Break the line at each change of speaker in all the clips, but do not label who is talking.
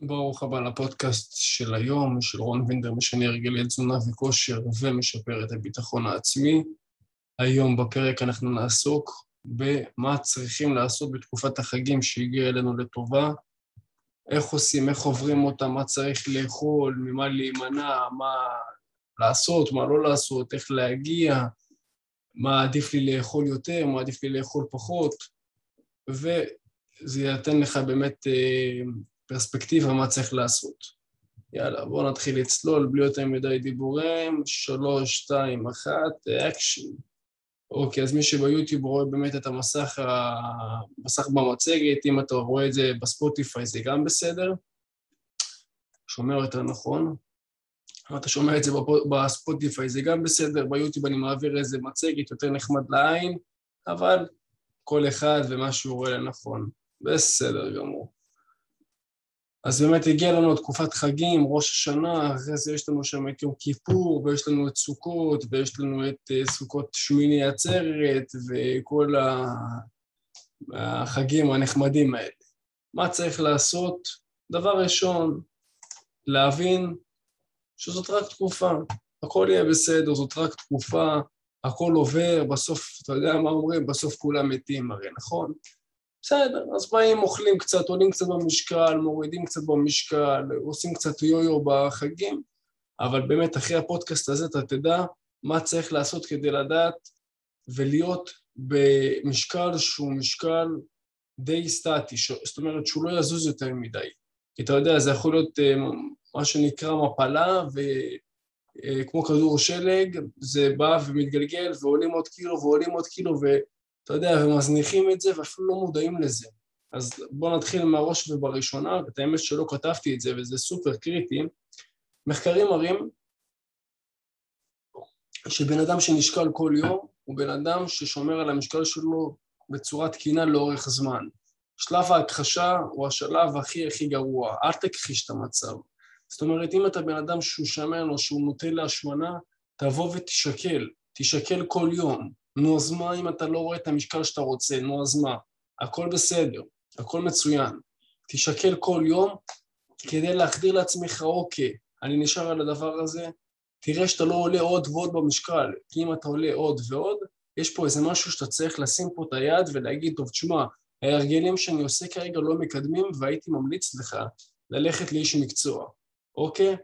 ברוך הבא לפודקאסט של היום, של רון וינדר, משנה הרגלי תזונה וכושר ומשפר את הביטחון העצמי. היום בפרק אנחנו נעסוק במה צריכים לעשות בתקופת החגים שהגיעה אלינו לטובה, איך עושים, איך עוברים אותה, מה צריך לאכול, ממה להימנע, מה לעשות, מה לא לעשות, איך להגיע, מה עדיף לי לאכול יותר, מה עדיף לי לאכול פחות, וזה ייתן לך באמת אה, פרספקטיבה מה צריך לעשות. יאללה, בואו נתחיל לצלול בלי יותר מדי דיבורים. שלוש, שתיים, אחת, אקשן. אוקיי, אז מי שביוטיוב רואה באמת את המסך, המסך במצגת, אם אתה רואה את זה בספוטיפיי זה גם בסדר. שומע יותר נכון. אם אתה שומע את זה בספוטיפיי זה גם בסדר, ביוטיוב אני מעביר איזה מצגת יותר נחמד לעין, אבל כל אחד ומה שהוא רואה לנכון. בסדר גמור. אז באמת הגיע לנו תקופת חגים, ראש השנה, אחרי זה יש לנו שם את יום כיפור, ויש לנו את סוכות, ויש לנו את אה, סוכות שמיני עצרת, וכל החגים הנחמדים האלה. מה צריך לעשות? דבר ראשון, להבין שזאת רק תקופה, הכל יהיה בסדר, זאת רק תקופה, הכל עובר, בסוף, אתה יודע מה אומרים? בסוף כולם מתים הרי, נכון? בסדר, אז באים, אוכלים קצת, עולים קצת במשקל, מורידים קצת במשקל, עושים קצת יו-יו בחגים, אבל באמת אחרי הפודקאסט הזה אתה תדע מה צריך לעשות כדי לדעת ולהיות במשקל שהוא משקל די סטטי, זאת אומרת שהוא לא יזוז יותר מדי. כי אתה יודע, זה יכול להיות אה, מה שנקרא מפלה, וכמו אה, כדור שלג, זה בא ומתגלגל ועולים עוד קילו ועולים עוד קילו, ו... אתה יודע, ומזניחים את זה ואפילו לא מודעים לזה. אז בואו נתחיל מהראש ובראשונה, את האמת שלא כתבתי את זה וזה סופר קריטי. מחקרים מראים שבן אדם שנשקל כל יום הוא בן אדם ששומר על המשקל שלו בצורה תקינה לאורך זמן. שלב ההכחשה הוא השלב הכי הכי גרוע, אל תכחיש את המצב. זאת אומרת, אם אתה בן אדם שהוא שמן או שהוא נוטה להשמנה, תבוא ותשקל, תשקל כל יום. נו, אז מה אם אתה לא רואה את המשקל שאתה רוצה? נו, אז מה? הכל בסדר, הכל מצוין. תשקל כל יום כדי להחדיר לעצמך, אוקיי, אני נשאר על הדבר הזה, תראה שאתה לא עולה עוד ועוד במשקל, כי אם אתה עולה עוד ועוד, יש פה איזה משהו שאתה צריך לשים פה את היד ולהגיד, טוב, תשמע, ההרגלים שאני עושה כרגע לא מקדמים והייתי ממליץ לך ללכת לאיש מקצוע, אוקיי?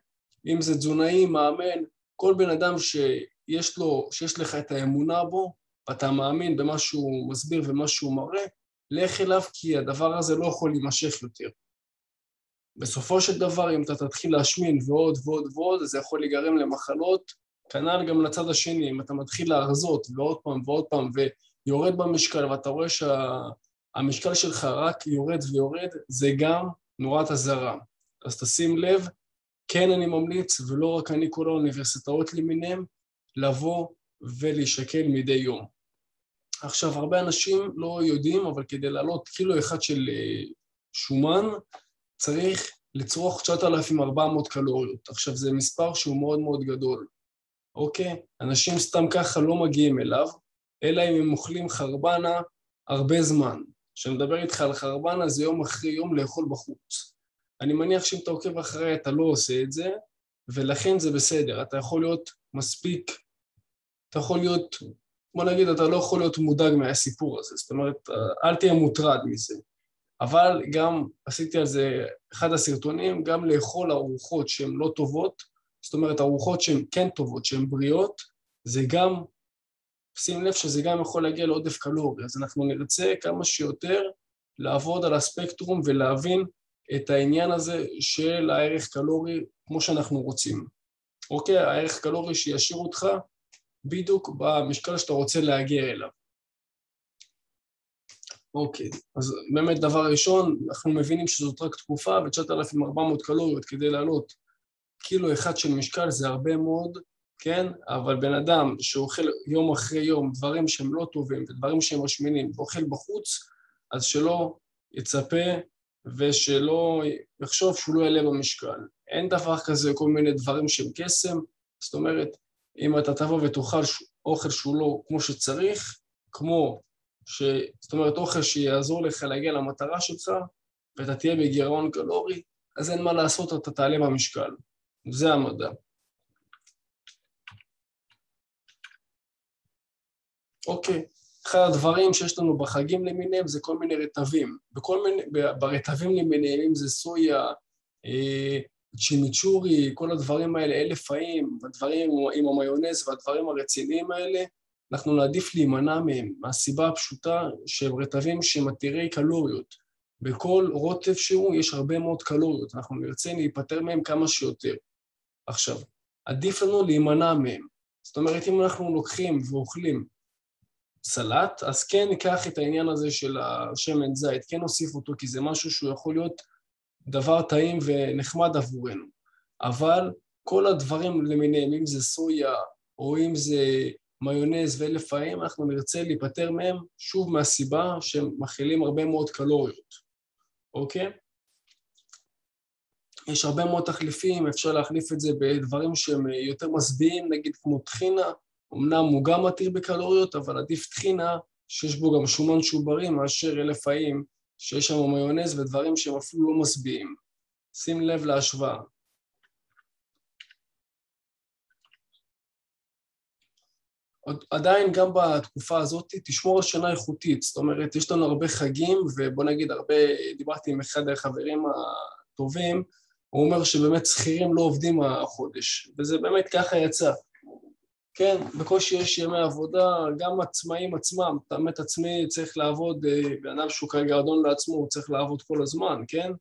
אם זה תזונאי, מאמן, כל בן אדם שיש לו, שיש לך את האמונה בו, ואתה מאמין במה שהוא מסביר ומה שהוא מראה, לך אליו כי הדבר הזה לא יכול להימשך יותר. בסופו של דבר, אם אתה תתחיל להשמין ועוד ועוד ועוד, זה יכול להיגרם למחלות, כנ"ל גם לצד השני, אם אתה מתחיל להרזות ועוד פעם ועוד פעם ויורד במשקל ואתה רואה שהמשקל שה... שלך רק יורד ויורד, זה גם נורת אזהרה. אז תשים לב, כן אני ממליץ, ולא רק אני, כל האוניברסיטאות למיניהם, לבוא ולהישקל מדי יום. עכשיו, הרבה אנשים לא יודעים, אבל כדי לעלות קילו אחד של אה, שומן, צריך לצרוך 9,400 קלוריות. עכשיו, זה מספר שהוא מאוד מאוד גדול, אוקיי? אנשים סתם ככה לא מגיעים אליו, אלא אם הם אוכלים חרבנה הרבה זמן. כשאני מדבר איתך על חרבנה, זה יום אחרי יום לאכול בחוץ. אני מניח שאם אתה עוקב אחרי אתה לא עושה את זה, ולכן זה בסדר. אתה יכול להיות מספיק אתה יכול להיות, בוא נגיד, אתה לא יכול להיות מודאג מהסיפור הזה, זאת אומרת, אל תהיה מוטרד מזה. אבל גם עשיתי על זה אחד הסרטונים, גם לאכול ארוחות שהן לא טובות, זאת אומרת, ארוחות שהן כן טובות, שהן בריאות, זה גם, שים לב שזה גם יכול להגיע לעודף קלורי, אז אנחנו נרצה כמה שיותר לעבוד על הספקטרום ולהבין את העניין הזה של הערך קלורי כמו שאנחנו רוצים. אוקיי? הערך קלורי שישאיר אותך בדיוק במשקל שאתה רוצה להגיע אליו. אוקיי, אז באמת דבר ראשון, אנחנו מבינים שזאת רק תקופה ו-9,400 קלוריות כדי לעלות קילו אחד של משקל זה הרבה מאוד, כן? אבל בן אדם שאוכל יום אחרי יום דברים שהם לא טובים ודברים שהם משמינים ואוכל בחוץ, אז שלא יצפה ושלא יחשוב שהוא לא יעלה במשקל. אין דבר כזה כל מיני דברים שהם קסם, זאת אומרת, אם אתה תבוא ותאכל אוכל שהוא לא כמו שצריך, כמו, ש... זאת אומרת אוכל שיעזור לך להגיע למטרה שלך, ואתה תהיה בגירעון קלורי, אז אין מה לעשות, אתה תעלה במשקל. זה המדע. אוקיי, אחד הדברים שיש לנו בחגים למיניהם זה כל מיני רטבים. בכל מיני, ברטבים למיניהם, אם זה סויה, אה, צ'ימיצ'ורי, כל הדברים האלה, אלף חיים, הדברים עם המיונז והדברים הרציניים האלה, אנחנו נעדיף להימנע מהם, מהסיבה הפשוטה שהם רטבים שהם עתירי קלוריות. בכל רוטב שהוא יש הרבה מאוד קלוריות, אנחנו נרצה להיפטר מהם כמה שיותר. עכשיו, עדיף לנו להימנע מהם. זאת אומרת, אם אנחנו לוקחים ואוכלים סלט, אז כן ניקח את העניין הזה של השמן זית, כן נוסיף אותו, כי זה משהו שהוא יכול להיות דבר טעים ונחמד עבורנו. אבל כל הדברים למיניהם, אם זה סויה, או אם זה מיונז ואלף האם, אנחנו נרצה להיפטר מהם, שוב מהסיבה שהם מכילים הרבה מאוד קלוריות, אוקיי? יש הרבה מאוד תחליפים, אפשר להחליף את זה בדברים שהם יותר משביעים, נגיד כמו טחינה, אמנם הוא גם עתיר בקלוריות, אבל עדיף טחינה שיש בו גם שומן שהוא בריא מאשר אלף האם שיש שם מיונז ודברים שהם אפילו לא משביעים. שים לב להשוואה. עדיין גם בתקופה הזאת תשמור על שינה איכותית, זאת אומרת, יש לנו הרבה חגים, ובוא נגיד הרבה, דיברתי עם אחד החברים הטובים, הוא אומר שבאמת שכירים לא עובדים החודש, וזה באמת ככה יצא. כן, בקושי יש ימי עבודה, גם עצמאים עצמם, באמת עצמי צריך לעבוד, אה, בן אדם שהוא כרגע אדון לעצמו, הוא צריך לעבוד כל הזמן, כן?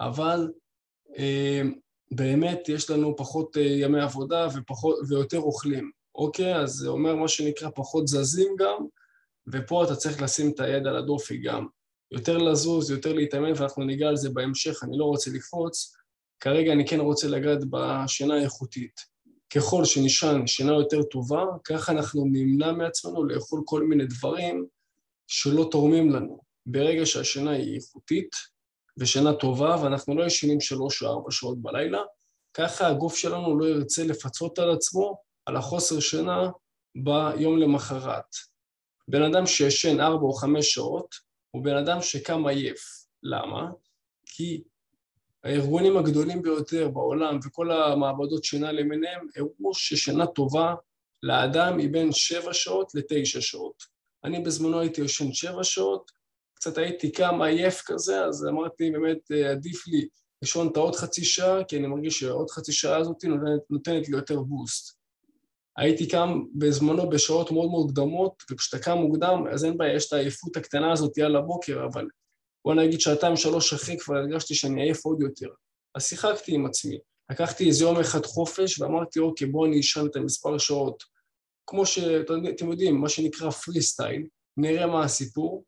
אבל אה, באמת יש לנו פחות אה, ימי עבודה ופחות, ויותר אוכלים, אוקיי? אז זה אומר מה שנקרא פחות זזים גם, ופה אתה צריך לשים את היד על הדופי גם. יותר לזוז, יותר להתאמן, ואנחנו ניגע על זה בהמשך, אני לא רוצה לקפוץ. כרגע אני כן רוצה לגעת בשינה האיכותית. ככל שנשען שינה יותר טובה, ככה אנחנו נמנע מעצמנו לאכול כל מיני דברים שלא תורמים לנו. ברגע שהשינה היא איכותית ושינה טובה, ואנחנו לא ישנים שלוש או ארבע שעות בלילה, ככה הגוף שלנו לא ירצה לפצות על עצמו על החוסר שינה ביום למחרת. בן אדם שישן ארבע או חמש שעות הוא בן אדם שקם עייף. למה? כי הארגונים הגדולים ביותר בעולם וכל המעבדות שינה למיניהם הראו ששינה טובה לאדם היא בין שבע שעות לתשע שעות. אני בזמנו הייתי יושן שבע שעות, קצת הייתי קם עייף כזה, אז אמרתי באמת עדיף לי לישון את העוד חצי שעה, כי אני מרגיש שהעוד חצי שעה הזאת נותנת, נותנת לי יותר בוסט. הייתי קם בזמנו בשעות מאוד מאוד קדמות, וכשאתה קם מוקדם אז אין בעיה, יש את העייפות הקטנה הזאת על הבוקר, אבל בוא נגיד שעתיים שלוש אחרי כבר הרגשתי שאני עייף עוד יותר. אז שיחקתי עם עצמי. לקחתי איזה יום אחד חופש ואמרתי, אוקיי, בואו אני אשן את המספר שעות. כמו שאתם יודעים, מה שנקרא פרי סטייל, נראה מה הסיפור,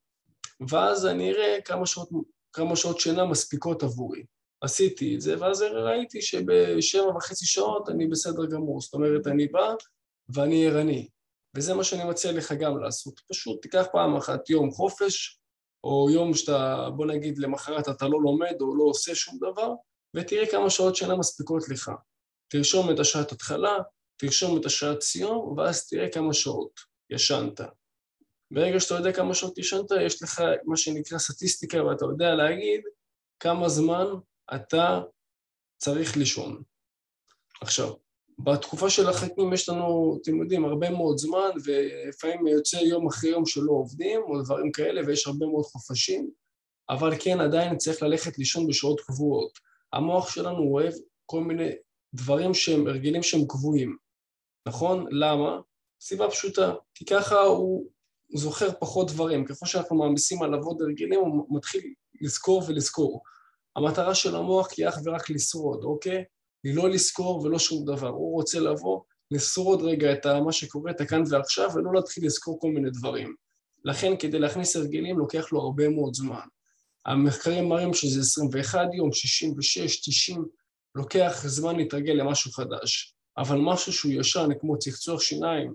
ואז אני אראה כמה שעות, כמה שעות שינה מספיקות עבורי. עשיתי את זה, ואז ראיתי שבשבע וחצי שעות אני בסדר גמור. זאת אומרת, אני בא ואני ערני. וזה מה שאני מציע לך גם לעשות. פשוט תיקח פעם אחת יום חופש, או יום שאתה, בוא נגיד, למחרת אתה לא לומד או לא עושה שום דבר, ותראה כמה שעות שינה מספיקות לך. תרשום את השעת התחלה, תרשום את השעת סיום, ואז תראה כמה שעות ישנת. ברגע שאתה יודע כמה שעות ישנת, יש לך מה שנקרא סטטיסטיקה, ואתה יודע להגיד כמה זמן אתה צריך לישון. עכשיו, בתקופה של החגים יש לנו, אתם יודעים, הרבה מאוד זמן, ולפעמים יוצא יום אחרי יום שלא עובדים, או דברים כאלה, ויש הרבה מאוד חופשים, אבל כן, עדיין צריך ללכת לישון בשעות קבועות. המוח שלנו אוהב כל מיני דברים שהם, הרגלים שהם קבועים, נכון? למה? סיבה פשוטה, כי ככה הוא זוכר פחות דברים. ככל שאנחנו מעמיסים עליו עוד הרגלים, הוא מתחיל לזכור ולזכור. המטרה של המוח היא אך ורק לשרוד, אוקיי? היא לא לזכור ולא שום דבר. הוא רוצה לבוא, לשרוד רגע את מה שקורה, את הכאן ועכשיו, ולא להתחיל לזכור כל מיני דברים. לכן, כדי להכניס הרגלים לוקח לו הרבה מאוד זמן. המחקרים מראים שזה 21 יום, 66, 90, לוקח זמן להתרגל למשהו חדש. אבל משהו שהוא ישן, כמו צחצוח שיניים,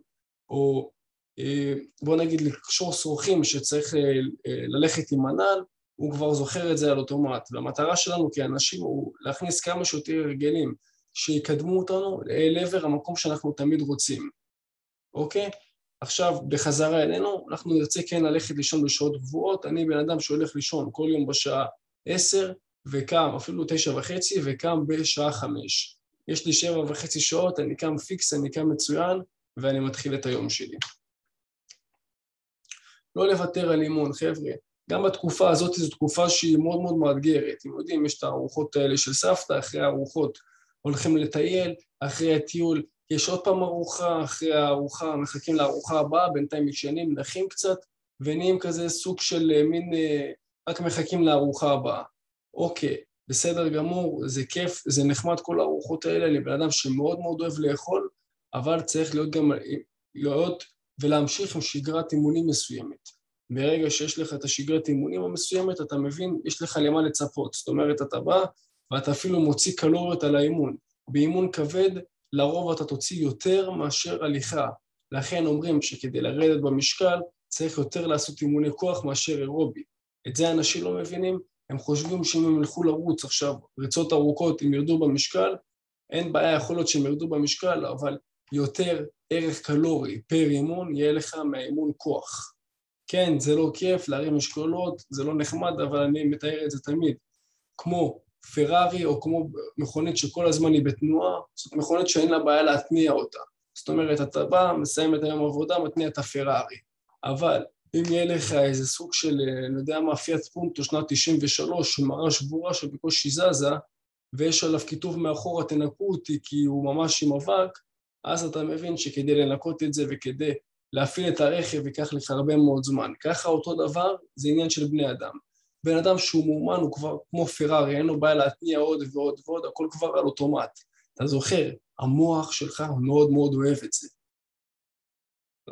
או אה, בוא נגיד לקשור שרוכים שצריך אה, אה, ללכת עם הנעל, הוא כבר זוכר את זה על אוטומט. והמטרה שלנו כאנשים הוא להכניס כמה שיותר הרגלים שיקדמו אותנו לעבר המקום שאנחנו תמיד רוצים, אוקיי? עכשיו, בחזרה אלינו, אנחנו נרצה כן ללכת לישון בשעות גבוהות. אני בן אדם שהולך לישון כל יום בשעה עשר, וקם, אפילו תשע וחצי, וקם בשעה חמש. יש לי שבע וחצי שעות, אני קם פיקס, אני קם מצוין, ואני מתחיל את היום שלי. לא לוותר על אימון, חבר'ה. גם בתקופה הזאת זו תקופה שהיא מאוד מאוד מאתגרת. אתם יודעים, יש את הארוחות האלה של סבתא, אחרי הארוחות הולכים לטייל, אחרי הטיול יש עוד פעם ארוחה, אחרי הארוחה מחכים לארוחה הבאה, בינתיים ישנים, נחים קצת, ונהיים כזה סוג של אה, מין, אה, רק מחכים לארוחה הבאה. אוקיי, בסדר גמור, זה כיף, זה נחמד כל הארוחות האלה, אני בן אדם שמאוד מאוד אוהב לאכול, אבל צריך להיות גם, להיות ולהמשיך עם שגרת אימונים מסוימת. ברגע שיש לך את השגרת אימונים המסוימת, אתה מבין, יש לך למה לצפות. זאת אומרת, אתה בא ואתה אפילו מוציא קלוריות על האימון. באימון כבד, לרוב אתה תוציא יותר מאשר הליכה. לכן אומרים שכדי לרדת במשקל, צריך יותר לעשות אימוני כוח מאשר אירובי. את זה אנשים לא מבינים, הם חושבים שאם הם ילכו לרוץ עכשיו ריצות ארוכות, הם ירדו במשקל, אין בעיה, יכול להיות שהם ירדו במשקל, אבל יותר ערך קלורי פר אימון יהיה לך מהאימון כוח. כן, זה לא כיף להרים משקולות, זה לא נחמד, אבל אני מתאר את זה תמיד. כמו פרארי או כמו מכונית שכל הזמן היא בתנועה, זאת מכונית שאין לה בעיה להתניע אותה. זאת אומרת, אתה בא, מסיים את היום עבודה, מתניע את הפרארי. אבל אם יהיה לך איזה סוג של, אני יודע מה, פיאט פונטו שנת 93, שהוא מראה שבורה שבקושי זזה, ויש עליו כיתוב מאחורה, תנקו אותי כי הוא ממש עם אבק, אז אתה מבין שכדי לנקות את זה וכדי להפעיל את הרכב ייקח לך הרבה מאוד זמן. ככה אותו דבר, זה עניין של בני אדם. בן אדם שהוא מאומן הוא כבר כמו פרארי, אין לו בעיה להתניע עוד ועוד ועוד, הכל כבר על אוטומט. אתה זוכר, המוח שלך מאוד מאוד אוהב את זה.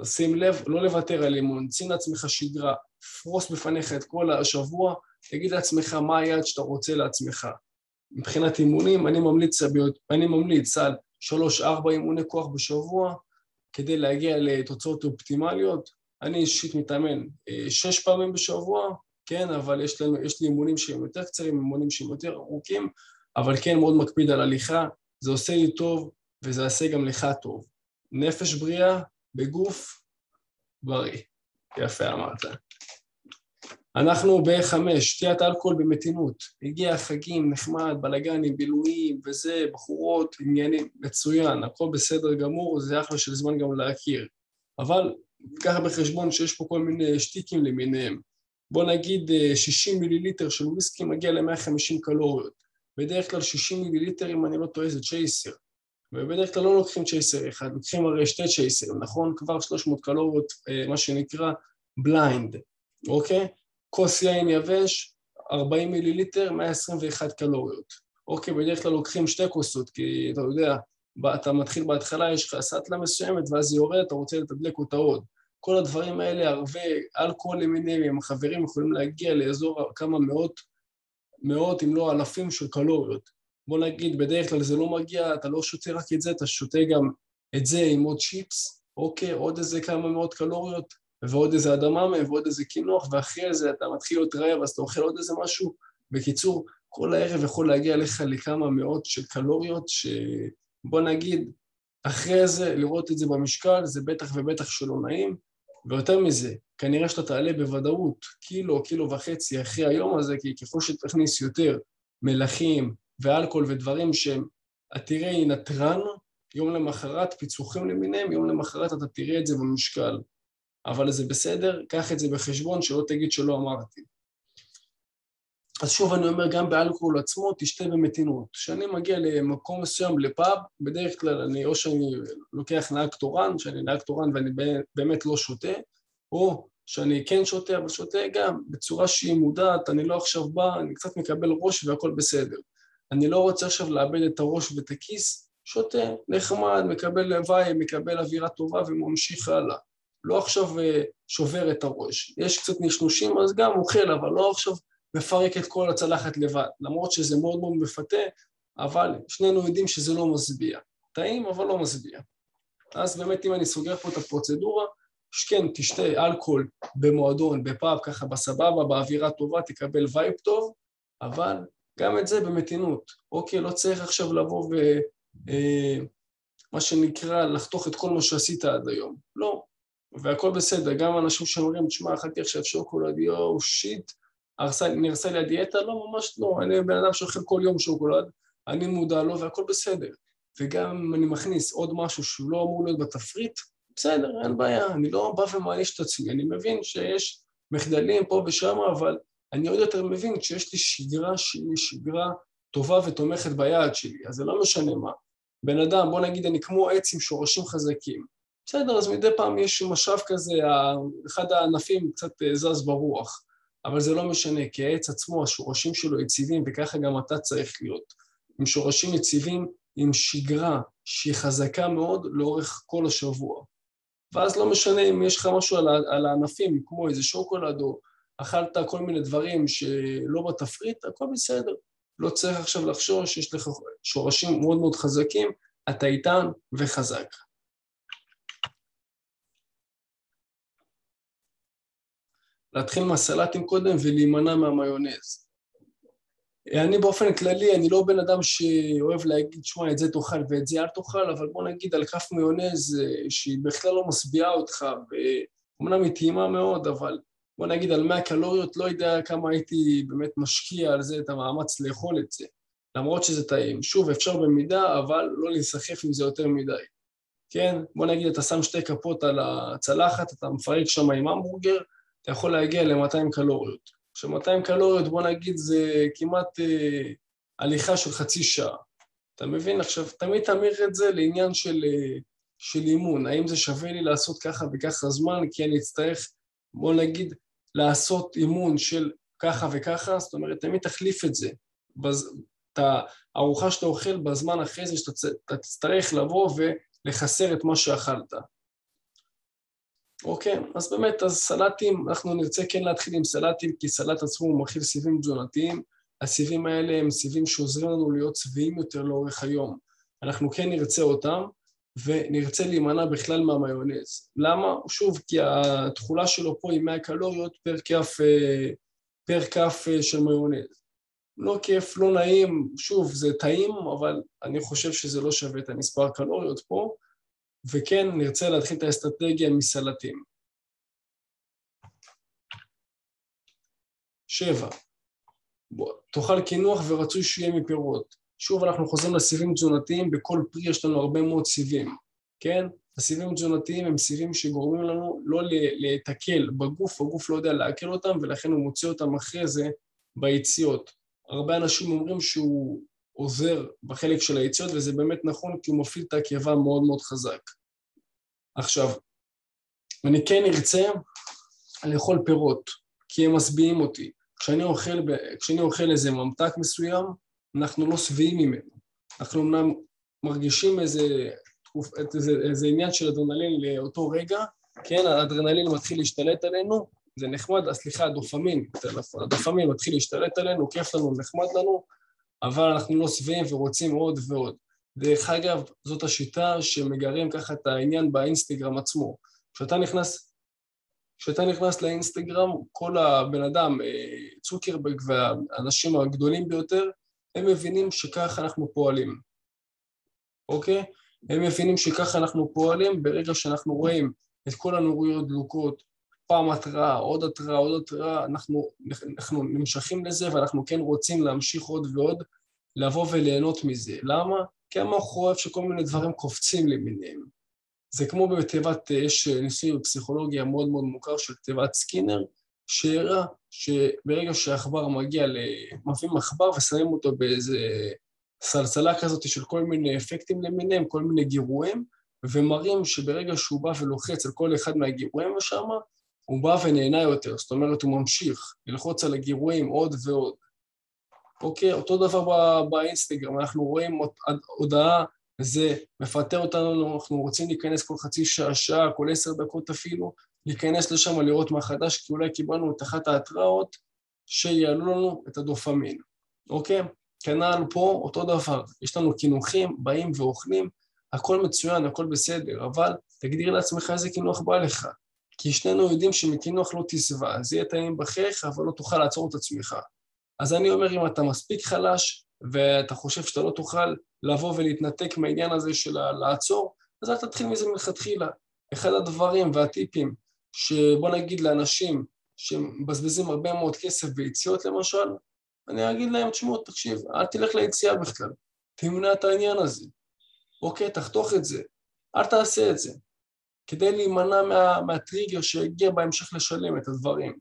שים לב, לא לוותר על אימון, שים לעצמך שגרה, פרוס בפניך את כל השבוע, תגיד לעצמך מה היעד שאתה רוצה לעצמך. מבחינת אימונים, אני ממליץ, אני ממליץ על שלוש-ארבע אימוני כוח בשבוע, כדי להגיע לתוצאות אופטימליות. אני אישית מתאמן אה, שש פעמים בשבוע, כן, אבל יש, לנו, יש לי אימונים שהם יותר קצרים, אימונים שהם יותר ארוכים, אבל כן מאוד מקפיד על הליכה, זה עושה לי טוב וזה יעשה גם לך טוב. נפש בריאה בגוף בריא. יפה אמרת. אנחנו בחמש, שתיית אלכוהול במתינות. הגיע החגים, נחמד, בלאגנים, בילויים וזה, בחורות, עניינים, מצוין, הכל בסדר גמור, זה אחלה של זמן גם להכיר. אבל קח בחשבון שיש פה כל מיני שטיקים למיניהם. בוא נגיד 60 אה, מיליליטר של וויסקי מגיע ל-150 קלוריות. בדרך כלל 60 מיליליטר, אם אני לא טועה, זה צ'ייסר. ובדרך כלל לא לוקחים צ'ייסר אחד, לוקחים הרי שתי צ'ייסרים, נכון? כבר 300 קלוריות, אה, מה שנקרא בליינד, אוקיי? כוס יין יבש, 40 מיליליטר, 121 קלוריות. אוקיי, בדרך כלל לוקחים שתי כוסות, כי אתה יודע, אתה מתחיל בהתחלה, יש לך סטלה מסוימת, ואז היא יורד, אתה רוצה לתדלק אותה עוד. כל הדברים האלה, ערבי אלכוהול למיניהם, עם החברים יכולים להגיע לאזור כמה מאות, מאות אם לא אלפים של קלוריות. בוא נגיד, בדרך כלל זה לא מגיע, אתה לא שותה רק את זה, אתה שותה גם את זה עם עוד צ'יפס, אוקיי, עוד איזה כמה מאות קלוריות, ועוד איזה אדמה מהם, ועוד איזה קינוח, ואחרי זה אתה מתחיל להיות רעב, אז אתה אוכל עוד איזה משהו. בקיצור, כל הערב יכול להגיע לך לכמה מאות של קלוריות, שבוא נגיד, אחרי זה, לראות את זה במשקל, זה בטח ובטח שלא נעים, ויותר מזה, כנראה שאתה תעלה בוודאות קילו, קילו וחצי אחרי היום הזה, כי ככל שתכניס יותר מלחים ואלכוהול ודברים שהם עתירי נתרן, יום למחרת, פיצוחים למיניהם, יום למחרת אתה תראה את זה במשקל. אבל זה בסדר, קח את זה בחשבון, שלא תגיד שלא אמרתי. אז שוב אני אומר, גם באלכוהול עצמו, תשתה במתינות. כשאני מגיע למקום מסוים, לפאב, בדרך כלל אני, או שאני לוקח נהג תורן, שאני נהג תורן ואני באמת לא שותה, או שאני כן שותה, אבל שותה גם בצורה שהיא מודעת, אני לא עכשיו בא, אני קצת מקבל ראש והכל בסדר. אני לא רוצה עכשיו לאבד את הראש ואת הכיס, שותה, נחמד, מקבל vibe, מקבל אווירה טובה וממשיך הלאה. לא עכשיו אה, שובר את הראש. יש קצת נשנושים, אז גם אוכל, אבל לא עכשיו מפרק את כל הצלחת לבד. למרות שזה מאוד מאוד מפתה, אבל שנינו יודעים שזה לא משביע. טעים, אבל לא משביע. אז באמת אם אני סוגר פה את הפרוצדורה, שכן, תשתה אלכוהול במועדון, בפאב, ככה בסבבה, באווירה טובה, תקבל vibe טוב, אבל גם את זה במתינות. אוקיי, לא צריך עכשיו לבוא ו... אה, מה שנקרא, לחתוך את כל מה שעשית עד היום. לא, והכל בסדר, גם אנשים שאומרים, תשמע, אכלתי עכשיו שוקולד, יואו, שיט, נרסה לי הדיאטה? לא, ממש לא. אני בן אדם שאוכל כל יום שוקולד, אני מודע לו והכל בסדר. וגם אם אני מכניס עוד משהו שהוא לא אמור להיות בתפריט, בסדר, אין בעיה, אני לא בא ומעניש את עצמי, אני מבין שיש מחדלים פה ושם, אבל אני עוד יותר מבין שיש לי שגרה שהיא שגרה טובה ותומכת ביעד שלי, אז זה לא משנה מה. בן אדם, בוא נגיד אני כמו עץ עם שורשים חזקים. בסדר, אז מדי פעם יש משאב כזה, אחד הענפים קצת אה, זז ברוח, אבל זה לא משנה, כי העץ עצמו, השורשים שלו יציבים, וככה גם אתה צריך להיות. עם שורשים יציבים, עם שגרה שהיא חזקה מאוד לאורך כל השבוע. ואז לא משנה אם יש לך משהו על, על הענפים, כמו איזה שוקולד, או אכלת כל מיני דברים שלא בתפריט, הכל בסדר. לא צריך עכשיו לחשוב שיש לך שורשים מאוד מאוד חזקים, אתה איתן וחזק. להתחיל מהסלטים קודם ולהימנע מהמיונז. אני באופן כללי, אני לא בן אדם שאוהב להגיד, שמע, את זה תאכל ואת זה אל תאכל, אבל בוא נגיד על כף מיונז אה, שהיא בכלל לא משביעה אותך, ואומנם היא טעימה מאוד, אבל בוא נגיד על 100 קלוריות, לא יודע כמה הייתי באמת משקיע על זה את המאמץ לאכול את זה, למרות שזה טעים. שוב, אפשר במידה, אבל לא להיסחף עם זה יותר מדי. כן? בוא נגיד, אתה שם שתי כפות על הצלחת, אתה מפרק שם עם המבורגר, אתה יכול להגיע ל-200 קלוריות. עכשיו, 200 קלוריות, בוא נגיד, זה כמעט אה, הליכה של חצי שעה. אתה מבין? עכשיו, תמיד תמיר את זה לעניין של, אה, של אימון. האם זה שווה לי לעשות ככה וככה זמן, כי אני אצטרך, בוא נגיד, לעשות אימון של ככה וככה, זאת אומרת, תמיד תחליף את זה. בז... את הארוחה שאתה אוכל בזמן אחרי זה, שאתה תצטרך לבוא ולחסר את מה שאכלת. אוקיי, אז באמת, אז סלטים, אנחנו נרצה כן להתחיל עם סלטים, כי סלט עצמו הוא מכיל סיבים תזונתיים. הסיבים האלה הם סיבים שעוזרים לנו להיות שבעים יותר לאורך היום. אנחנו כן נרצה אותם, ונרצה להימנע בכלל מהמיונז. למה? שוב, כי התכולה שלו פה היא 100 קלוריות פר כף, אה, פר כף אה, של מיונז. לא כיף, לא נעים, שוב, זה טעים, אבל אני חושב שזה לא שווה את המספר קלוריות פה, וכן נרצה להתחיל את האסטרטגיה מסלטים. שבע, תאכל קינוח ורצוי שיהיה מפירות. שוב אנחנו חוזרים לסיבים תזונתיים, בכל פרי יש לנו הרבה מאוד סיבים, כן? הסיבים תזונתיים הם סיבים שגורמים לנו לא להתקל בגוף, הגוף לא יודע לעכל אותם ולכן הוא מוציא אותם אחרי זה ביציאות. הרבה אנשים אומרים שהוא עוזר בחלק של היציאות וזה באמת נכון כי הוא מפעיל את הקיבה מאוד מאוד חזק. עכשיו, אני כן ארצה לאכול פירות, כי הם משביעים אותי. כשאני אוכל, כשאני אוכל איזה ממתק מסוים, אנחנו לא שבעים ממנו. אנחנו אמנם מרגישים איזה, איזה, איזה עניין של אדרנלין לאותו רגע, כן, האדרנלין מתחיל להשתלט עלינו, זה נחמד, סליחה, הדופמין, הדופמין מתחיל להשתלט עלינו, כיף לנו, נחמד לנו, אבל אנחנו לא שבעים ורוצים עוד ועוד. דרך אגב, זאת השיטה שמגרים ככה את העניין באינסטגרם עצמו. כשאתה נכנס, כשאתה נכנס לאינסטגרם, כל הבן אדם, אה, צוקרברג והאנשים הגדולים ביותר, הם מבינים שככה אנחנו פועלים, אוקיי? הם מבינים שככה אנחנו פועלים ברגע שאנחנו רואים את כל הנוריות דלוקות, פעם התראה, עוד התראה, עוד התראה, אנחנו, אנחנו נמשכים לזה ואנחנו כן רוצים להמשיך עוד ועוד, לבוא וליהנות מזה. למה? כי המוח אוהב שכל מיני דברים קופצים למיניהם. זה כמו בתיבת, יש ניסוי בפסיכולוגיה מאוד מאוד מוכר של תיבת סקינר, שהראה שברגע שעכבר מגיע, מביאים עכבר ושמים אותו באיזה סלסלה כזאת של כל מיני אפקטים למיניהם, כל מיני גירויים, ומראים שברגע שהוא בא ולוחץ על כל אחד מהגירויים שם, הוא בא ונהנה יותר, זאת אומרת הוא ממשיך ללחוץ על הגירויים עוד ועוד. אוקיי, אותו דבר באינסטגרם, אנחנו רואים הודעה, זה מפטר אותנו, אנחנו רוצים להיכנס כל חצי שעה, שעה, כל עשר דקות אפילו, להיכנס לשם לראות מה חדש, כי אולי קיבלנו את אחת ההתראות שיעלו לנו את הדופמין, אוקיי? כנ"ל פה אותו דבר, יש לנו קינוחים, באים ואוכלים, הכל מצוין, הכל בסדר, אבל תגדיר לעצמך איזה קינוח בא לך, כי שנינו יודעים שמקינוח לא תשבע, זה יהיה טעים בחייך, אבל לא תוכל לעצור את עצמך. אז אני אומר, אם אתה מספיק חלש, ואתה חושב שאתה לא תוכל לבוא ולהתנתק מהעניין הזה של לעצור, אז אל תתחיל מזה מלכתחילה. אחד הדברים והטיפים שבוא נגיד לאנשים שמבזבזים הרבה מאוד כסף ביציאות למשל, אני אגיד להם, תשמעו, תקשיב, אל תלך ליציאה בכלל, תמנע את העניין הזה. אוקיי, תחתוך את זה, אל תעשה את זה, כדי להימנע מה, מהטריגר שיגיע בהמשך לשלם את הדברים,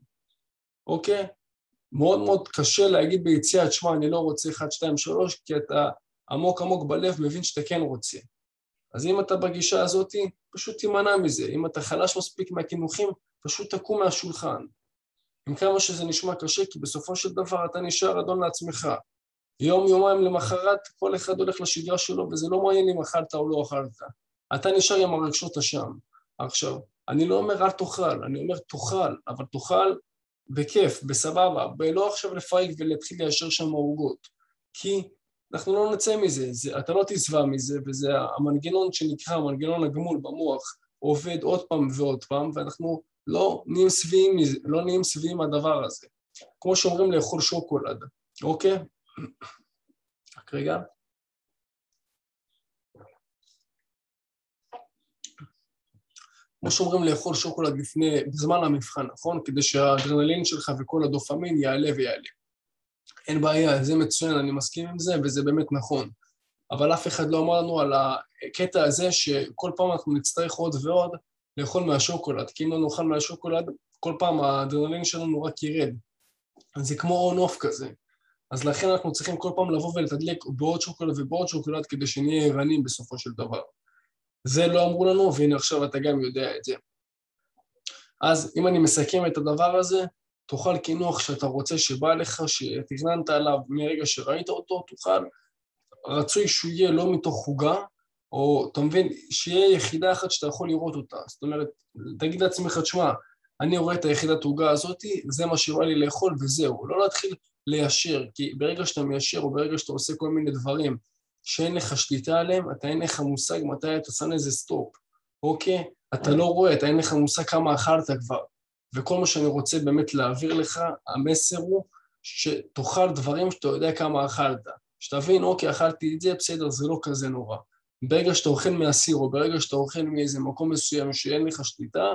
אוקיי? מאוד מאוד קשה להגיד ביציאה, תשמע, אני לא רוצה 1, 2, 3, כי אתה עמוק עמוק בלב מבין שאתה כן רוצה. אז אם אתה בגישה הזאת, פשוט תימנע מזה. אם אתה חלש מספיק מהקינוחים, פשוט תקום מהשולחן. עם כמה שזה נשמע קשה, כי בסופו של דבר אתה נשאר אדון לעצמך. יום, יומיים למחרת, כל אחד הולך לשגרה שלו, וזה לא מעניין אם אכלת או לא אכלת. אתה נשאר עם הרגשות אשם. עכשיו, אני לא אומר אל תאכל, אני אומר תאכל, אבל תאכל בכיף, בסבבה, ולא עכשיו לפייק ולהתחיל ליישר שם ערוגות. כי אנחנו לא נצא מזה, זה, אתה לא תשבע מזה, וזה המנגנון שנקרא מנגנון הגמול במוח, עובד עוד פעם ועוד פעם, ואנחנו לא נהיים שבעים מזה, לא נהיים שבעים מהדבר הזה. כמו שאומרים לאכול שוקולד, אוקיי? רק רגע. כמו שאומרים לאכול שוקולד לפני, בזמן המבחן, נכון? כדי שהאדרנלין שלך וכל הדופמין יעלה ויעלה. אין בעיה, זה מצוין, אני מסכים עם זה, וזה באמת נכון. אבל אף אחד לא אמר לנו על הקטע הזה שכל פעם אנחנו נצטרך עוד ועוד לאכול מהשוקולד, כי אם לא נאכל מהשוקולד, כל פעם האדרנלין שלנו רק ירד. זה כמו on-off כזה. אז לכן אנחנו צריכים כל פעם לבוא ולתדלק בעוד שוקולד ובעוד שוקולד כדי שנהיה ערניים בסופו של דבר. זה לא אמרו לנו, והנה עכשיו אתה גם יודע את זה. אז אם אני מסכם את הדבר הזה, תאכל קינוח שאתה רוצה שבא לך, שתכננת עליו מרגע שראית אותו, תאכל. רצוי שהוא יהיה לא מתוך חוגה, או אתה מבין, שיהיה יחידה אחת שאתה יכול לראות אותה. זאת אומרת, תגיד לעצמך, תשמע, אני רואה את היחידת עוגה הזאת, זה מה שבא לי לאכול וזהו. לא להתחיל ליישר, כי ברגע שאתה מיישר או ברגע שאתה עושה כל מיני דברים שאין לך שליטה עליהם, אתה אין לך מושג מתי אתה שם לזה סטופ, אוקיי? אתה לא רואה, אתה אין לך מושג כמה אכלת כבר. וכל מה שאני רוצה באמת להעביר לך, המסר הוא שתאכל דברים שאתה יודע כמה אכלת. שתבין, אוקיי, אכלתי את זה, בסדר, זה לא כזה נורא. ברגע שאתה אוכל מהסיר, או ברגע שאתה אוכל מאיזה מקום מסוים שאין לך שליטה,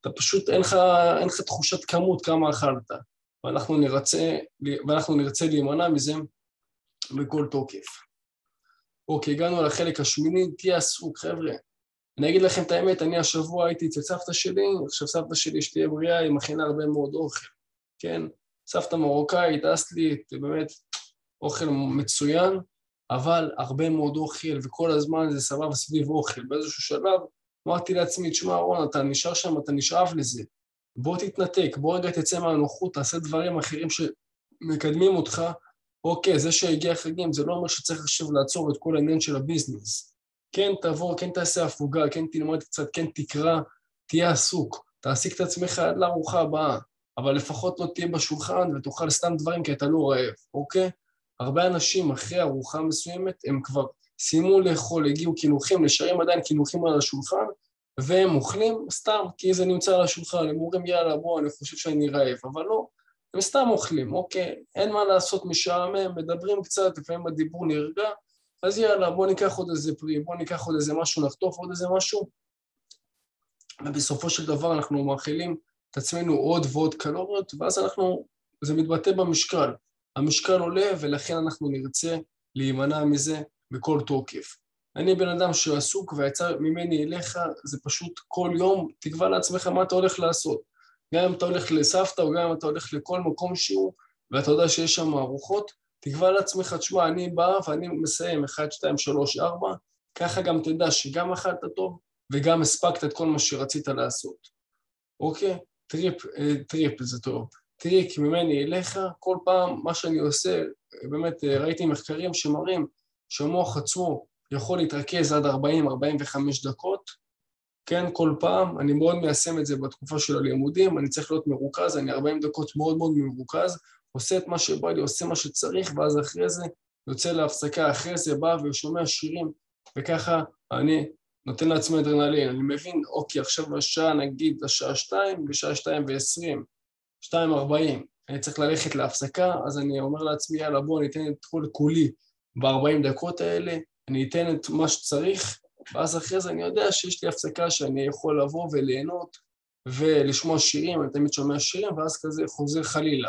אתה פשוט, אין לך, אין לך תחושת כמות כמה אכלת. ואנחנו נרצה, ואנחנו נרצה להימנע מזה בכל תוקף. אוקיי, הגענו לחלק השמיני, תהיה עסוק, חבר'ה. אני אגיד לכם את האמת, אני השבוע הייתי אצל סבתא שלי, עכשיו סבתא שלי שתהיה בריאה, היא מכינה הרבה מאוד אוכל, כן? סבתא מרוקאית, אסלית, באמת אוכל מצוין, אבל הרבה מאוד אוכל, וכל הזמן זה סבבה סביב אוכל. באיזשהו שלב אמרתי לעצמי, תשמע רון, אתה נשאר שם, אתה נשאב לזה. בוא תתנתק, בוא רגע תצא מהנוחות, תעשה דברים אחרים שמקדמים אותך. אוקיי, זה שהגיע חגים, זה לא אומר שצריך עכשיו לעצור את כל העניין של הביזנס. כן תבוא, כן תעשה הפוגה, כן תלמד קצת, כן תקרא, תהיה עסוק, תעסיק את עצמך עד לארוחה הבאה, אבל לפחות לא תהיה בשולחן ותאכל סתם דברים כי אתה לא רעב, אוקיי? הרבה אנשים אחרי ארוחה מסוימת, הם כבר סיימו לאכול, הגיעו קינוחים, נשארים עדיין קינוחים על השולחן, והם אוכלים סתם, כי זה נמצא על השולחן, הם אומרים יאללה בוא, אני חושב שאני רעב, אבל לא, הם סתם אוכלים, אוקיי? אין מה לעשות, משעמם, מדברים קצת, לפעמים הדיבור נרגע, אז יאללה, בוא ניקח עוד איזה פרי, בוא ניקח עוד איזה משהו, נחטוף עוד איזה משהו, ובסופו של דבר אנחנו מאכילים את עצמנו עוד ועוד קלוריות, ואז אנחנו, זה מתבטא במשקל. המשקל עולה ולכן אנחנו נרצה להימנע מזה בכל תוקף. אני בן אדם שעסוק והעצה ממני אליך, זה פשוט כל יום תקבע לעצמך מה אתה הולך לעשות. גם אם אתה הולך לסבתא או גם אם אתה הולך לכל מקום שהוא ואתה יודע שיש שם ארוחות, תקבע לעצמך, תשמע, אני בא ואני מסיים 1, 2, 3, 4, ככה גם תדע שגם אכלת טוב וגם הספקת את כל מה שרצית לעשות. אוקיי? טיפ, אה, טיפ זה טוב. טריק ממני אליך, כל פעם מה שאני עושה, באמת אה, ראיתי מחקרים שמראים שהמוח עצמו יכול להתרכז עד 40-45 דקות, כן, כל פעם, אני מאוד מיישם את זה בתקופה של הלימודים, אני צריך להיות מרוכז, אני 40 דקות מאוד מאוד מרוכז, עושה את מה שבא לי, עושה מה שצריך, ואז אחרי זה יוצא להפסקה, אחרי זה בא ושומע שירים, וככה אני נותן לעצמי אדרנלין. אני מבין, אוקיי, עכשיו השעה, נגיד, השעה שתיים, בשעה שתיים ועשרים, שתיים ארבעים, אני צריך ללכת להפסקה, אז אני אומר לעצמי, יאללה, בוא, אני אתן את כל כולי בארבעים דקות האלה, אני אתן את מה שצריך, ואז אחרי זה אני יודע שיש לי הפסקה שאני יכול לבוא וליהנות ולשמוע שירים, אני תמיד שומע שירים, ואז כזה חוזר חלילה.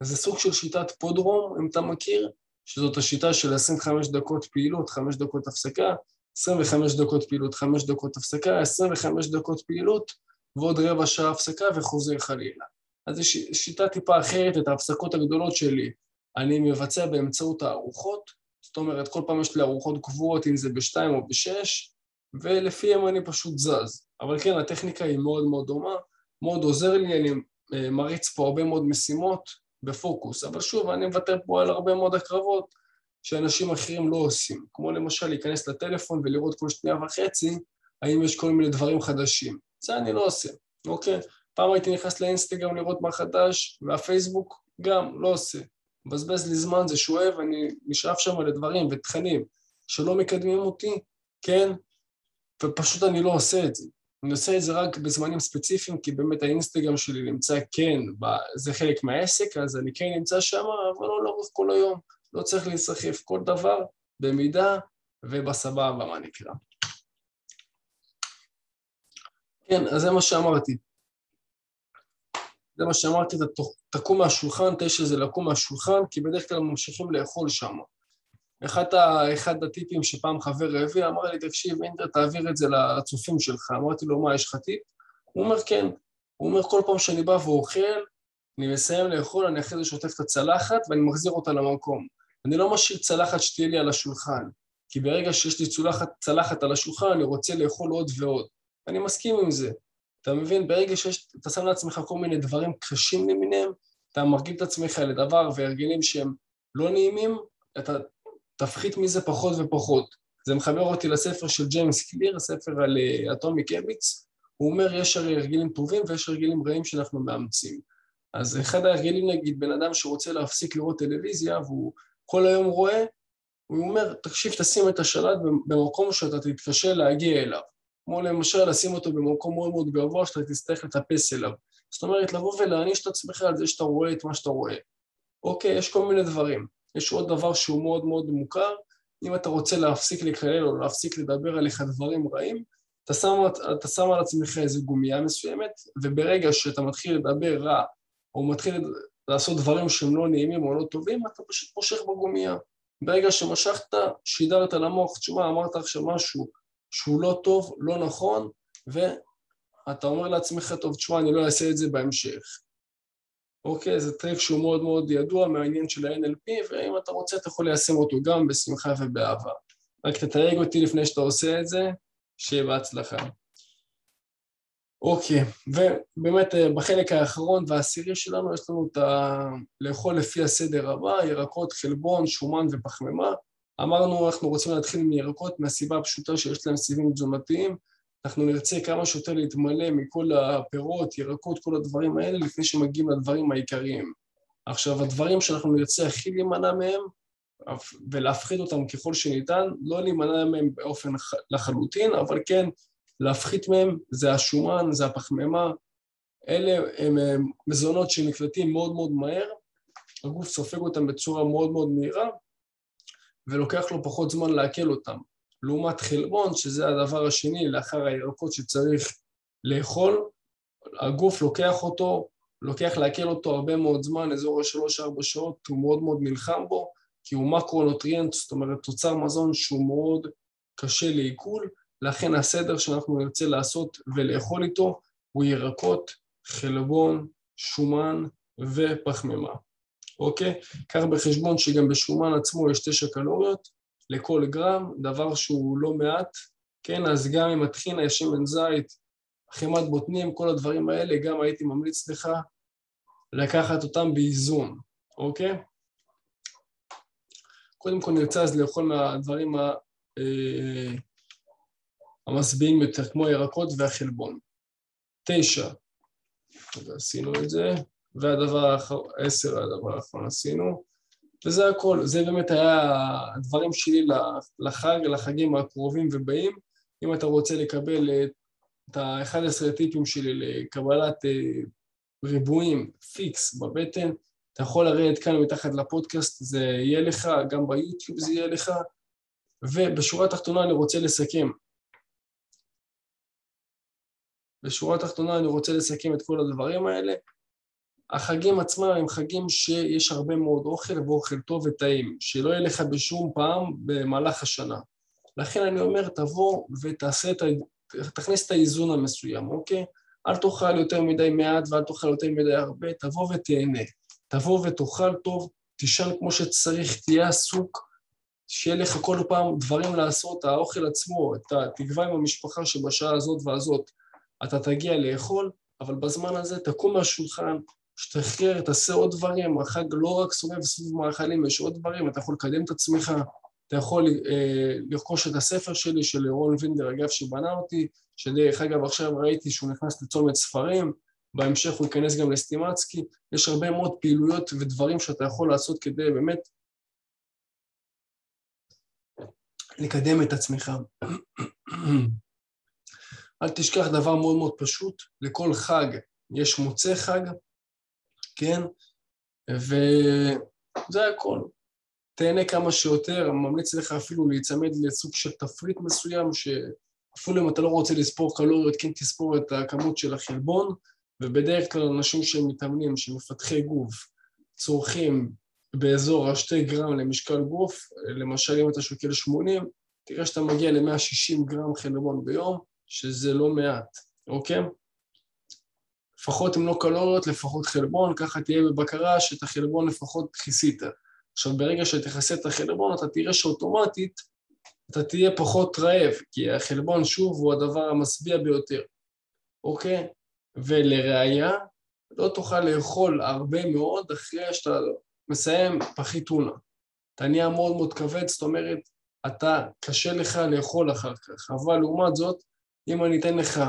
אז זה סוג של שיטת פודרום, אם אתה מכיר, שזאת השיטה של 25 דקות פעילות, 5 דקות הפסקה, 25 דקות פעילות, 5 דקות הפסקה, 25 דקות פעילות, ועוד רבע שעה הפסקה וחוזר חלילה. אז זו שיטה טיפה אחרת, את ההפסקות הגדולות שלי אני מבצע באמצעות הארוחות, זאת אומרת, כל פעם יש לי ארוחות קבועות, אם זה בשתיים או בשש, ולפיהם אני פשוט זז. אבל כן, הטכניקה היא מאוד מאוד דומה, מאוד עוזר לי, אני אה, מריץ פה הרבה מאוד משימות בפוקוס, אבל שוב, אני מוותר פה על הרבה מאוד הקרבות שאנשים אחרים לא עושים, כמו למשל להיכנס לטלפון ולראות כל שנייה וחצי האם יש כל מיני דברים חדשים. זה אני לא עושה, אוקיי? פעם הייתי נכנס לאינסטגרם לראות מה חדש, והפייסבוק גם לא עושה. מבזבז לי זמן, זה שואב, אני נשאף שם לדברים ותכנים שלא מקדמים אותי, כן? ופשוט אני לא עושה את זה. אני עושה את זה רק בזמנים ספציפיים, כי באמת האינסטגרם שלי נמצא, כן, זה חלק מהעסק, אז אני כן נמצא שם, אבל לא לאורך כל היום. לא צריך להיסחף כל דבר במידה ובסבבה, מה נקרא. כן, אז זה מה שאמרתי. זה מה שאמרתי, תקום מהשולחן, תשע זה לקום מהשולחן, כי בדרך כלל ממשיכים לאכול שם. אחד, ה, אחד הטיפים שפעם חבר הביא, אמר לי, תקשיב, אינטר, תעביר את זה לצופים שלך. אמרתי לו, מה, יש לך טיפ? הוא אומר, כן. הוא אומר, כל פעם שאני בא ואוכל, אני מסיים לאכול, אני אחרי זה שוטף את הצלחת ואני מחזיר אותה למקום. אני לא משאיר צלחת שתהיה לי על השולחן, כי ברגע שיש לי צלחת, צלחת על השולחן, אני רוצה לאכול עוד ועוד. אני מסכים עם זה. אתה מבין? ברגע שאתה שם לעצמך כל מיני דברים קשים למיניהם, אתה מרגיל את עצמך לדבר והרגלים שהם לא נעימים, אתה תפחית מזה פחות ופחות. זה מחבר אותי לספר של ג'יימס קליר, הספר על אטומי אה, קביץ. הוא אומר, יש הרי הרגלים טובים ויש הרגלים רעים שאנחנו מאמצים. אז אחד ההרגלים, נגיד, בן אדם שרוצה להפסיק לראות טלוויזיה והוא כל היום רואה, הוא אומר, תקשיב, תשים את השלט במקום שאתה תתקשה להגיע אליו. כמו למשל לשים אותו במקום מאוד מאוד גבוה שאתה תצטרך לטפס אליו. זאת אומרת, לבוא ולהעניש את עצמך על זה שאתה רואה את מה שאתה רואה. אוקיי, יש כל מיני דברים. יש עוד דבר שהוא מאוד מאוד מוכר, אם אתה רוצה להפסיק לקלל או להפסיק לדבר עליך דברים רעים, אתה שם, אתה שם על עצמך איזו גומייה מסוימת, וברגע שאתה מתחיל לדבר רע, או מתחיל לעשות דברים שהם לא נעימים או לא טובים, אתה פשוט מושך בגומייה. ברגע שמשכת, שידרת למוח, תשמע, אמרת עכשיו משהו שהוא לא טוב, לא נכון, ואתה אומר לעצמך, טוב, תשמע, אני לא אעשה את זה בהמשך. אוקיי, זה טריק שהוא מאוד מאוד ידוע מהעניין של ה-NLP, ואם אתה רוצה אתה יכול ליישם אותו גם בשמחה ובאהבה. רק תתייג אותי לפני שאתה עושה את זה, שיהיה בהצלחה. אוקיי, ובאמת אה, בחלק האחרון והעשירי שלנו יש לנו את ה... לאכול לפי הסדר הבא, ירקות, חלבון, שומן ופחמימה. אמרנו, אנחנו רוצים להתחיל מירקות מהסיבה הפשוטה שיש להם סיבים תזונתיים. אנחנו נרצה כמה שיותר להתמלא מכל הפירות, ירקות, כל הדברים האלה, לפני שמגיעים לדברים העיקריים. עכשיו, הדברים שאנחנו נרצה הכי להימנע מהם, ולהפחית אותם ככל שניתן, לא להימנע מהם באופן לחלוטין, אבל כן להפחית מהם, זה השומן, זה הפחמימה, אלה הם מזונות שנקלטים מאוד מאוד מהר, הגוף סופג אותם בצורה מאוד מאוד מהירה, ולוקח לו פחות זמן לעכל אותם. לעומת חלבון, שזה הדבר השני לאחר הירקות שצריך לאכול, הגוף לוקח אותו, לוקח לעכל אותו הרבה מאוד זמן, אזור השלוש-ארבע שעות, הוא מאוד מאוד נלחם בו, כי הוא מקרונוטריאנט, זאת אומרת תוצר מזון שהוא מאוד קשה לעיכול, לכן הסדר שאנחנו נרצה לעשות ולאכול איתו הוא ירקות, חלבון, שומן ופחמימה. אוקיי? קח בחשבון שגם בשומן עצמו יש תשע קלוריות לכל גרם, דבר שהוא לא מעט, כן? אז גם עם הטחינה, יש שמן זית, חימת בוטנים, כל הדברים האלה, גם הייתי ממליץ לך לקחת אותם באיזון, אוקיי? קודם כל נרצה אז לאכול מהדברים ה... אה, המשביעים יותר, כמו הירקות והחלבון. תשע, עשינו את זה. והדבר האחרון, עשר הדבר האחרון עשינו, וזה הכל, זה באמת היה הדברים שלי לחג, לחגים הקרובים ובאים. אם אתה רוצה לקבל את ה-11 טיפים שלי לקבלת אה, ריבועים פיקס בבטן, אתה יכול לרדת כאן מתחת לפודקאסט, זה יהיה לך, גם ביוטיוב זה יהיה לך, ובשורה התחתונה אני רוצה לסכם. בשורה התחתונה אני רוצה לסכם את כל הדברים האלה. החגים עצמם הם חגים שיש הרבה מאוד אוכל ואוכל טוב וטעים, שלא יהיה לך בשום פעם במהלך השנה. לכן אני אומר, תבוא ותעשה את ה... תכניס את האיזון המסוים, אוקיי? אל תאכל יותר מדי מעט ואל תאכל יותר מדי הרבה, תבוא ותהנה. תבוא ותאכל טוב, תישן כמו שצריך, תהיה עסוק, שיהיה לך כל פעם דברים לעשות, האוכל עצמו, אתה תקבע עם המשפחה שבשעה הזאת והזאת אתה תגיע לאכול, אבל בזמן הזה תקום מהשולחן, שתחרר, תעשה עוד דברים, החג לא רק סובב סביב מאכלים, יש עוד דברים, אתה יכול לקדם את עצמך, אתה יכול אה, לרכוש את הספר שלי, של רון וינדר, אגב, שבנה אותי, שדרך אגב עכשיו ראיתי שהוא נכנס לצומת ספרים, בהמשך הוא ייכנס גם לסטימצקי, יש הרבה מאוד פעילויות ודברים שאתה יכול לעשות כדי באמת לקדם את עצמך. אל תשכח דבר מאוד מאוד פשוט, לכל חג יש מוצא חג, כן? וזה הכל. תהנה כמה שיותר, אני ממליץ לך אפילו להיצמד לסוג של תפריט מסוים, שאפילו אם אתה לא רוצה לספור קלוריות, כן תספור את הכמות של החלבון, ובדרך כלל אנשים שהם מתאמנים, שמפתחי גוף, צורכים באזור ה-2 גרם למשקל גוף, למשל אם אתה שוקל 80, תראה שאתה מגיע ל-160 גרם חלבון ביום, שזה לא מעט, אוקיי? לפחות אם לא קלוריות, לפחות חלבון, ככה תהיה בבקרה שאת החלבון לפחות כיסית. עכשיו, ברגע שתכסה את החלבון, אתה תראה שאוטומטית אתה תהיה פחות רעב, כי החלבון, שוב, הוא הדבר המשביע ביותר, אוקיי? ולראיה, לא תוכל לאכול הרבה מאוד אחרי שאתה מסיים פחית טונה. אתה נהיה מאוד מאוד כבד, זאת אומרת, אתה, קשה לך לאכול אחר כך, אבל לעומת זאת, אם אני אתן לך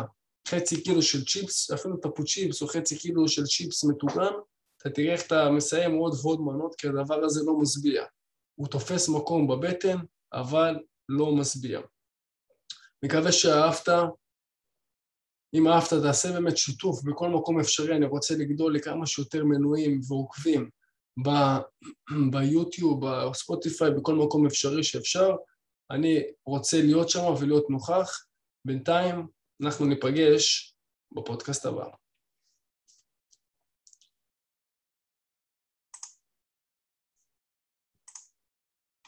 חצי קילו של צ'יפס, אפילו טפו צ'יפס או חצי קילו של צ'יפס מטוגן, אתה תראה איך אתה מסיים עוד ועוד מנות, כי הדבר הזה לא משביע. הוא תופס מקום בבטן, אבל לא משביע. מקווה שאהבת. אם אהבת, תעשה באמת שיתוף בכל מקום אפשרי. אני רוצה לגדול לכמה שיותר מנויים ועוקבים ביוטיוב, בספוטיפיי, בכל מקום אפשרי שאפשר. אני רוצה להיות שם ולהיות נוכח. בינתיים, אנחנו ניפגש בפודקאסט הבא.